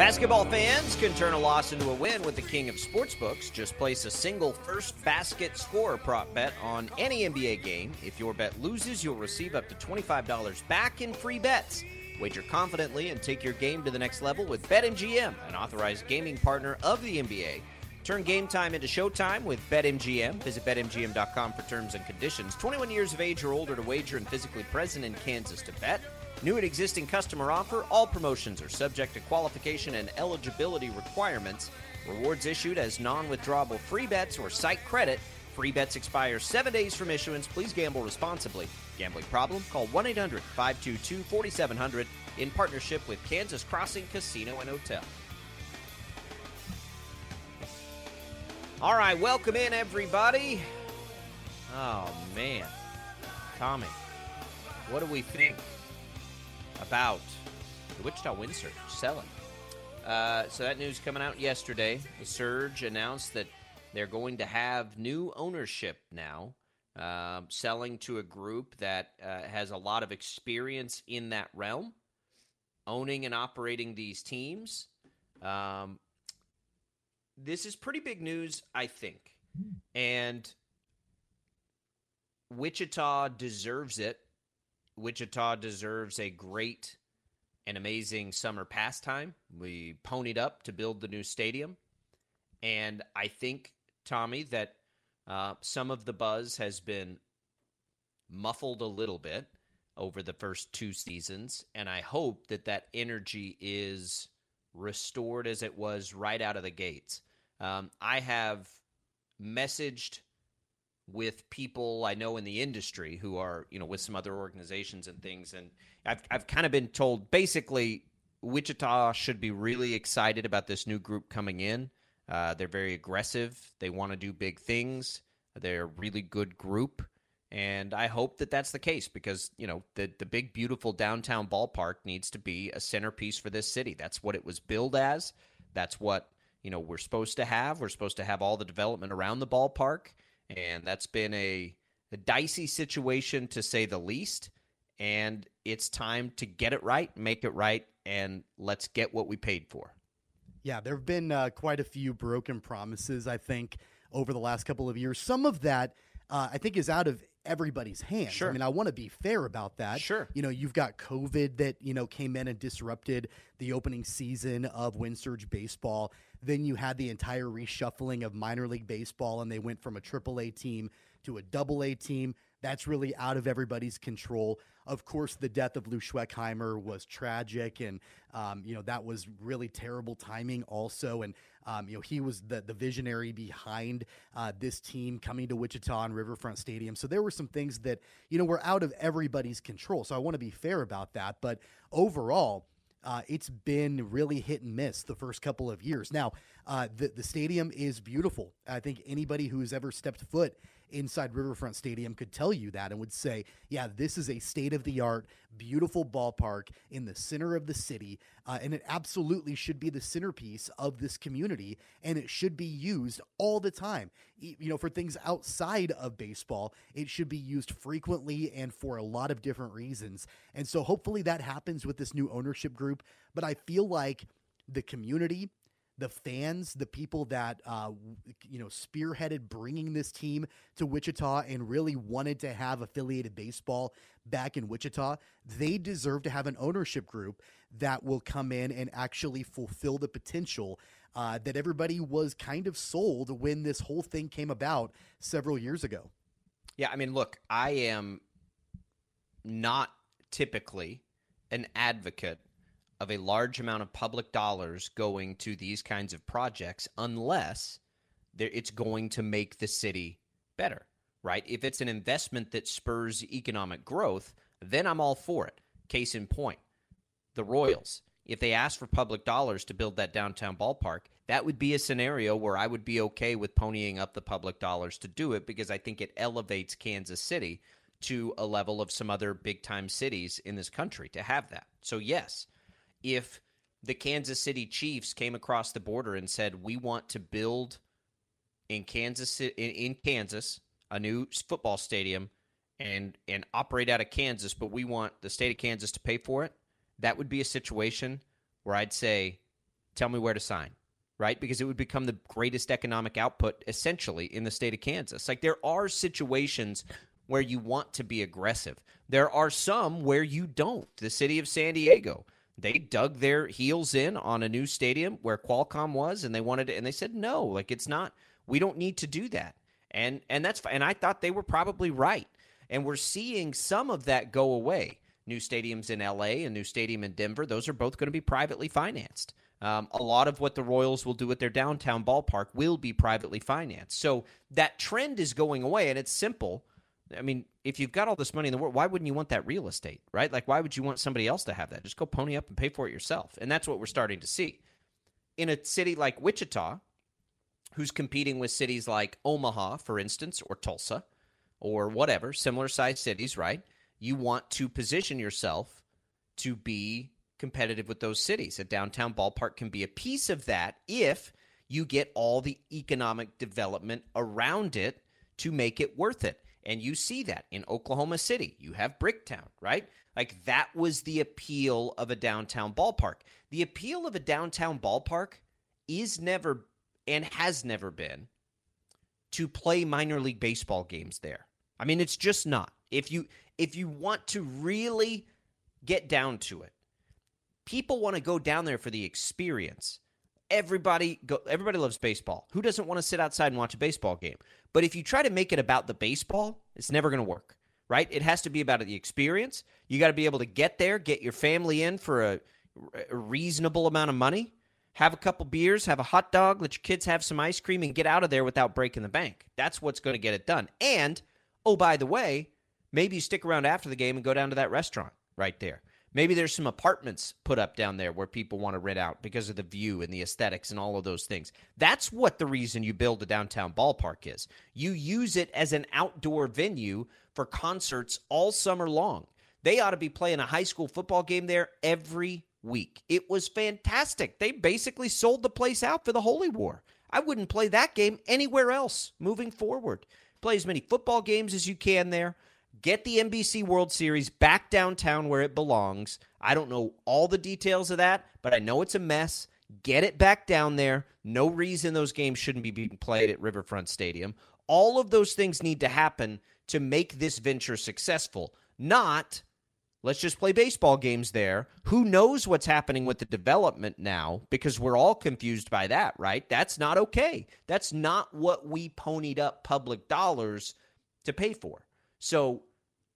Basketball fans can turn a loss into a win with the king of sportsbooks. Just place a single first basket score prop bet on any NBA game. If your bet loses, you'll receive up to $25 back in free bets. Wager confidently and take your game to the next level with BetMGM, an authorized gaming partner of the NBA. Turn game time into showtime with BetMGM. Visit BetMGM.com for terms and conditions. 21 years of age or older to wager and physically present in Kansas to bet. New and existing customer offer. All promotions are subject to qualification and eligibility requirements. Rewards issued as non withdrawable free bets or site credit. Free bets expire seven days from issuance. Please gamble responsibly. Gambling problem? Call 1 800 522 4700 in partnership with Kansas Crossing Casino and Hotel. All right, welcome in, everybody. Oh, man. Tommy, what do we think about the Wichita Wind Surge selling? Uh, so that news coming out yesterday. The Surge announced that they're going to have new ownership now, um, selling to a group that uh, has a lot of experience in that realm, owning and operating these teams. Um, this is pretty big news, I think. And Wichita deserves it. Wichita deserves a great and amazing summer pastime. We ponied up to build the new stadium. And I think, Tommy, that uh, some of the buzz has been muffled a little bit over the first two seasons. And I hope that that energy is restored as it was right out of the gates. Um, I have messaged with people I know in the industry who are, you know, with some other organizations and things, and I've I've kind of been told basically Wichita should be really excited about this new group coming in. Uh, they're very aggressive. They want to do big things. They're a really good group, and I hope that that's the case because you know the the big beautiful downtown ballpark needs to be a centerpiece for this city. That's what it was billed as. That's what you know we're supposed to have. We're supposed to have all the development around the ballpark, and that's been a, a dicey situation to say the least. And it's time to get it right, make it right, and let's get what we paid for. Yeah, there have been uh, quite a few broken promises, I think, over the last couple of years. Some of that, uh, I think, is out of everybody's hands. Sure. I mean, I want to be fair about that. Sure. You know, you've got COVID that, you know, came in and disrupted the opening season of Wind Surge baseball. Then you had the entire reshuffling of minor league baseball, and they went from a triple A team to a double A team. That's really out of everybody's control. Of course, the death of Lou Schwechheimer was tragic, and um, you know that was really terrible timing. Also, and um, you know he was the the visionary behind uh, this team coming to Wichita and Riverfront Stadium. So there were some things that you know were out of everybody's control. So I want to be fair about that. But overall, uh, it's been really hit and miss the first couple of years. Now, uh, the the stadium is beautiful. I think anybody who's ever stepped foot inside Riverfront Stadium could tell you that and would say, yeah, this is a state of the art, beautiful ballpark in the center of the city. Uh, and it absolutely should be the centerpiece of this community. And it should be used all the time. You know, for things outside of baseball, it should be used frequently and for a lot of different reasons. And so hopefully that happens with this new ownership group. But I feel like the community, the fans, the people that uh, you know spearheaded bringing this team to Wichita and really wanted to have affiliated baseball back in Wichita, they deserve to have an ownership group that will come in and actually fulfill the potential uh, that everybody was kind of sold when this whole thing came about several years ago. Yeah, I mean, look, I am not typically an advocate of a large amount of public dollars going to these kinds of projects unless it's going to make the city better, right? If it's an investment that spurs economic growth, then I'm all for it. Case in point, the Royals. If they ask for public dollars to build that downtown ballpark, that would be a scenario where I would be okay with ponying up the public dollars to do it because I think it elevates Kansas City to a level of some other big time cities in this country to have that. So, yes, if the Kansas City Chiefs came across the border and said, "We want to build in Kansas in, Kansas a new football stadium and and operate out of Kansas, but we want the state of Kansas to pay for it," that would be a situation where I'd say, "Tell me where to sign." Right? Because it would become the greatest economic output essentially in the state of Kansas. Like there are situations where you want to be aggressive. There are some where you don't. The city of San Diego they dug their heels in on a new stadium where Qualcomm was, and they wanted it, and they said no, like it's not. We don't need to do that, and and that's and I thought they were probably right, and we're seeing some of that go away. New stadiums in LA and new stadium in Denver; those are both going to be privately financed. Um, a lot of what the Royals will do at their downtown ballpark will be privately financed. So that trend is going away, and it's simple. I mean, if you've got all this money in the world, why wouldn't you want that real estate, right? Like, why would you want somebody else to have that? Just go pony up and pay for it yourself. And that's what we're starting to see. In a city like Wichita, who's competing with cities like Omaha, for instance, or Tulsa, or whatever, similar sized cities, right? You want to position yourself to be competitive with those cities. A downtown ballpark can be a piece of that if you get all the economic development around it to make it worth it. And you see that in Oklahoma City. You have Bricktown, right? Like that was the appeal of a downtown ballpark. The appeal of a downtown ballpark is never and has never been to play minor league baseball games there. I mean, it's just not. If you if you want to really get down to it, people want to go down there for the experience. Everybody go everybody loves baseball. Who doesn't want to sit outside and watch a baseball game? But if you try to make it about the baseball, it's never going to work, right? It has to be about the experience. You got to be able to get there, get your family in for a, a reasonable amount of money, have a couple beers, have a hot dog, let your kids have some ice cream, and get out of there without breaking the bank. That's what's going to get it done. And, oh, by the way, maybe you stick around after the game and go down to that restaurant right there. Maybe there's some apartments put up down there where people want to rent out because of the view and the aesthetics and all of those things. That's what the reason you build a downtown ballpark is. You use it as an outdoor venue for concerts all summer long. They ought to be playing a high school football game there every week. It was fantastic. They basically sold the place out for the Holy War. I wouldn't play that game anywhere else moving forward. Play as many football games as you can there. Get the NBC World Series back downtown where it belongs. I don't know all the details of that, but I know it's a mess. Get it back down there. No reason those games shouldn't be being played at Riverfront Stadium. All of those things need to happen to make this venture successful, not let's just play baseball games there. Who knows what's happening with the development now because we're all confused by that, right? That's not okay. That's not what we ponied up public dollars to pay for. So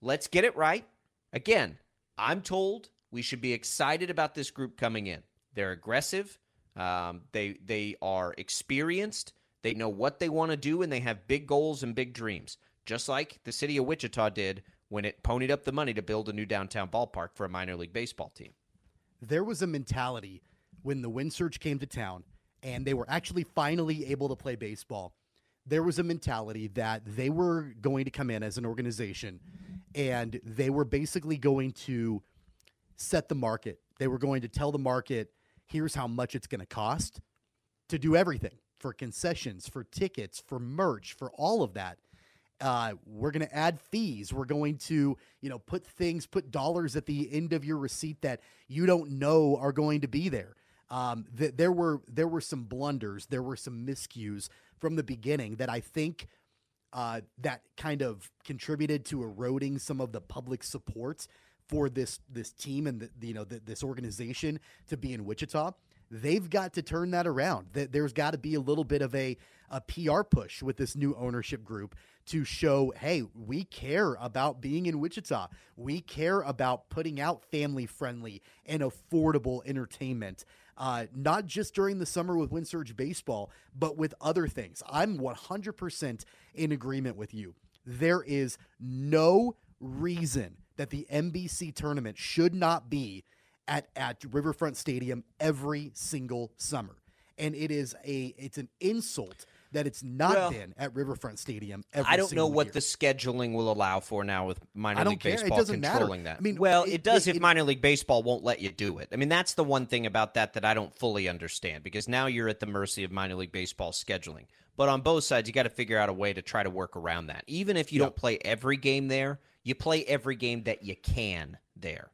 Let's get it right. Again, I'm told we should be excited about this group coming in. They're aggressive. Um, they they are experienced. They know what they want to do, and they have big goals and big dreams, just like the city of Wichita did when it ponied up the money to build a new downtown ballpark for a minor league baseball team. There was a mentality when the Wind Surge came to town, and they were actually finally able to play baseball there was a mentality that they were going to come in as an organization and they were basically going to set the market. They were going to tell the market, here's how much it's going to cost to do everything for concessions, for tickets, for merch, for all of that. Uh, we're going to add fees. We're going to, you know, put things, put dollars at the end of your receipt that you don't know are going to be there. Um, th- there were there were some blunders, there were some miscues from the beginning that I think uh, that kind of contributed to eroding some of the public support for this this team and the, you know the, this organization to be in Wichita. They've got to turn that around. There's got to be a little bit of a, a PR push with this new ownership group to show, hey, we care about being in Wichita. We care about putting out family friendly and affordable entertainment uh, not just during the summer with Wind Surge Baseball, but with other things. I'm 100% in agreement with you. There is no reason that the NBC tournament should not be at, at Riverfront Stadium every single summer. And it is a it's an insult that it's not well, been at Riverfront Stadium. I don't know what year. the scheduling will allow for now with minor league care. baseball controlling matter. that. I mean, well, it, it does it, if it, minor league baseball won't let you do it. I mean, that's the one thing about that that I don't fully understand because now you're at the mercy of minor league baseball scheduling. But on both sides, you got to figure out a way to try to work around that. Even if you yep. don't play every game there, you play every game that you can there.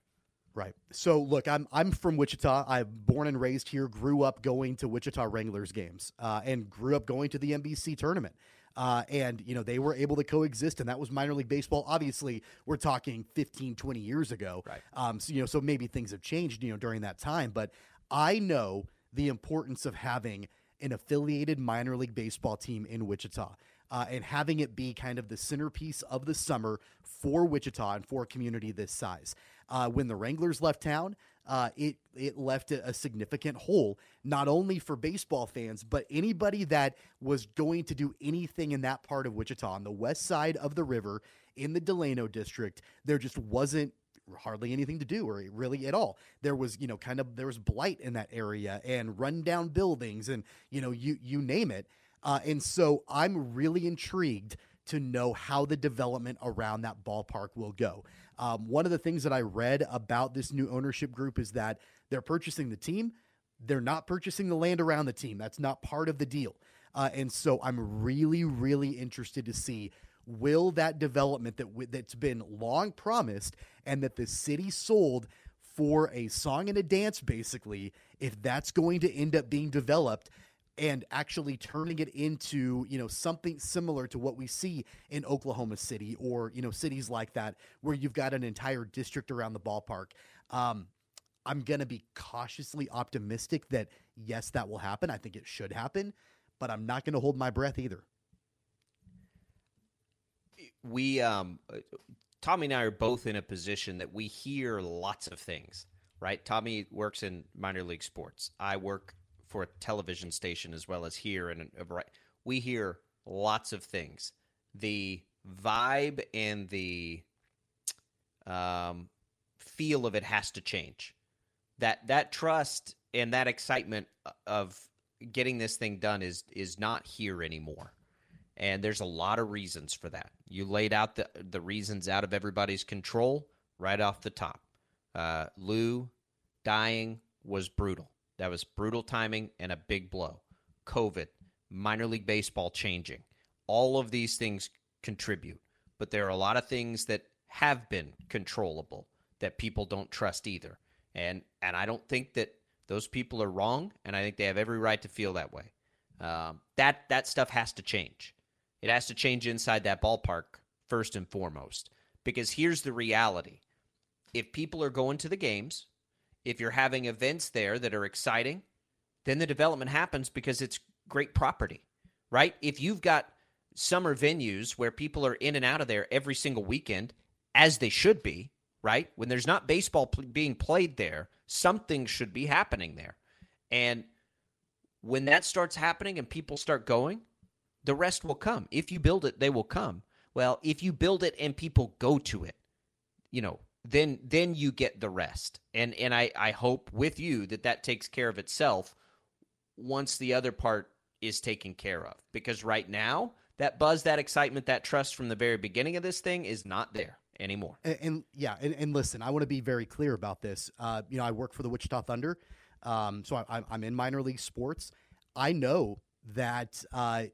Right. So look, I'm I'm from Wichita. I'm born and raised here. Grew up going to Wichita Wranglers games, uh, and grew up going to the NBC tournament. Uh, and you know they were able to coexist, and that was minor league baseball. Obviously, we're talking 15, 20 years ago. Right. Um, so you know, so maybe things have changed, you know, during that time. But I know the importance of having an affiliated minor league baseball team in Wichita. Uh, and having it be kind of the centerpiece of the summer for Wichita and for a community this size. Uh, when the Wranglers left town, uh, it it left a, a, significant hole not only for baseball fans but anybody that was going to do anything in that part of Wichita on the west side of the river in the Delano district. There just wasn't hardly anything to do or really at all. There was, you know, kind of there was blight in that area and rundown buildings and you know you you name it. Uh, and so I'm really intrigued to know how the development around that ballpark will go. Um, one of the things that I read about this new ownership group is that they're purchasing the team. They're not purchasing the land around the team. That's not part of the deal. Uh, and so I'm really, really interested to see will that development that w- that's been long promised and that the city sold for a song and a dance, basically, if that's going to end up being developed and actually turning it into you know something similar to what we see in Oklahoma City or you know cities like that where you've got an entire district around the ballpark. Um, I'm gonna be cautiously optimistic that yes, that will happen. I think it should happen, but I'm not gonna hold my breath either. We um, Tommy and I are both in a position that we hear lots of things. Right, Tommy works in minor league sports. I work for a television station as well as here and. We hear lots of things. The vibe and the um, feel of it has to change. That that trust and that excitement of getting this thing done is is not here anymore. And there's a lot of reasons for that. You laid out the the reasons out of everybody's control right off the top. Uh, Lou dying was brutal. That was brutal timing and a big blow. COVID, minor league baseball changing. All of these things contribute, but there are a lot of things that have been controllable that people don't trust either. And and I don't think that those people are wrong, and I think they have every right to feel that way. Um, that that stuff has to change. It has to change inside that ballpark first and foremost. Because here's the reality: if people are going to the games, if you're having events there that are exciting, then the development happens because it's great property, right? If you've got summer venues where people are in and out of there every single weekend, as they should be, right? When there's not baseball pl- being played there, something should be happening there. And when that starts happening and people start going, the rest will come. If you build it, they will come. Well, if you build it and people go to it, you know, then then you get the rest. And and I I hope with you that that takes care of itself once the other part is taken care of. Because right now that buzz, that excitement, that trust from the very beginning of this thing is not there anymore. And, and yeah, and, and, listen, I want to be very clear about this. Uh, you know, I work for the Wichita Thunder, um, so I, am in minor league sports. I know that uh,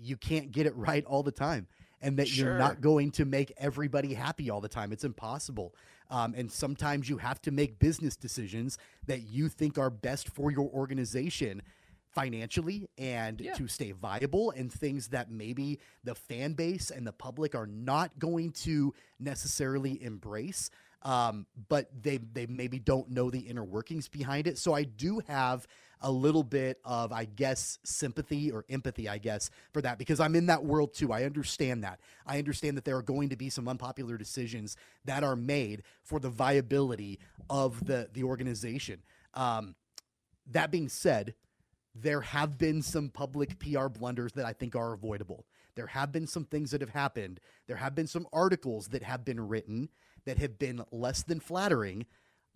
you can't get it right all the time, and that sure. you're not going to make everybody happy all the time. It's impossible. Um, and sometimes you have to make business decisions that you think are best for your organization financially and yeah. to stay viable and things that maybe the fan base and the public are not going to necessarily embrace um, but they they maybe don't know the inner workings behind it so i do have a little bit of i guess sympathy or empathy i guess for that because i'm in that world too i understand that i understand that there are going to be some unpopular decisions that are made for the viability of the the organization um, that being said there have been some public PR blunders that I think are avoidable. There have been some things that have happened. There have been some articles that have been written that have been less than flattering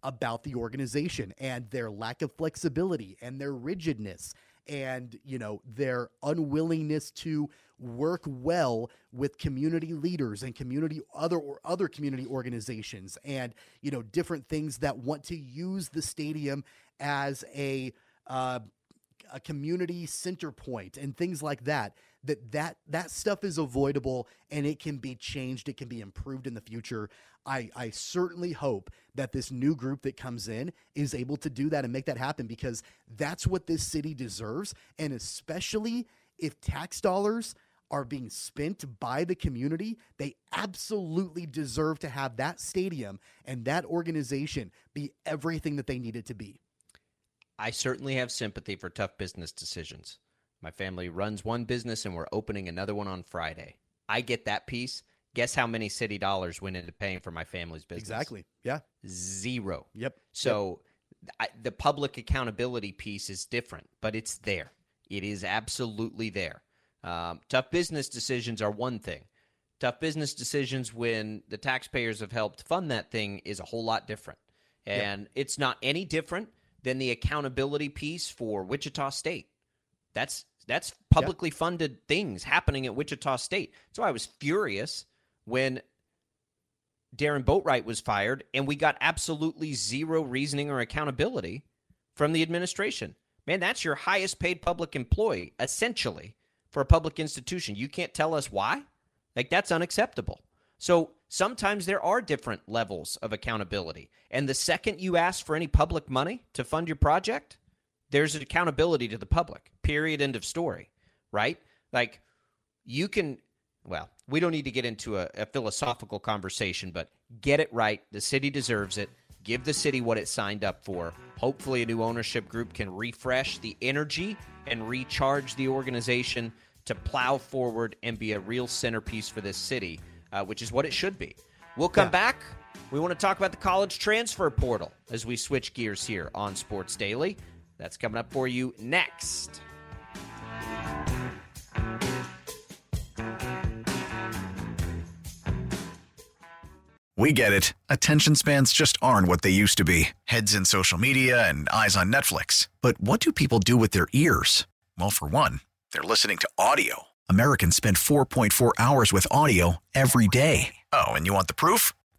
about the organization and their lack of flexibility and their rigidness and you know their unwillingness to work well with community leaders and community other or other community organizations and you know different things that want to use the stadium as a uh, a community center point and things like that that that that stuff is avoidable and it can be changed it can be improved in the future i i certainly hope that this new group that comes in is able to do that and make that happen because that's what this city deserves and especially if tax dollars are being spent by the community, they absolutely deserve to have that stadium and that organization be everything that they need it to be. I certainly have sympathy for tough business decisions. My family runs one business and we're opening another one on Friday. I get that piece. Guess how many city dollars went into paying for my family's business? Exactly. Yeah. Zero. Yep. So yep. I, the public accountability piece is different, but it's there. It is absolutely there. Um, tough business decisions are one thing. Tough business decisions when the taxpayers have helped fund that thing is a whole lot different. And yep. it's not any different than the accountability piece for Wichita State. That's that's publicly funded things happening at Wichita State. So I was furious when Darron Boatright was fired and we got absolutely zero reasoning or accountability from the administration. Man, that's your highest paid public employee, essentially, for a public institution. You can't tell us why? Like, that's unacceptable. So sometimes there are different levels of accountability. And the second you ask for any public money to fund your project, there's an accountability to the public. Period. End of story. Right? Like you can, well, we don't need to get into a, a philosophical conversation, but get it right. The city deserves it. Give the city what it signed up for. Hopefully, a new ownership group can refresh the energy and recharge the organization to plow forward and be a real centerpiece for this city uh, which is what it should be. We'll come yeah. back. We want to talk about the college transfer portal as we switch gears here on Sports Daily. That's coming up for you next. We get it. Attention spans just aren't what they used to be heads in social media and eyes on Netflix. But what do people do with their ears? Well, for one, they're listening to audio. Americans spend 4.4 hours with audio every day. Oh, and you want the proof?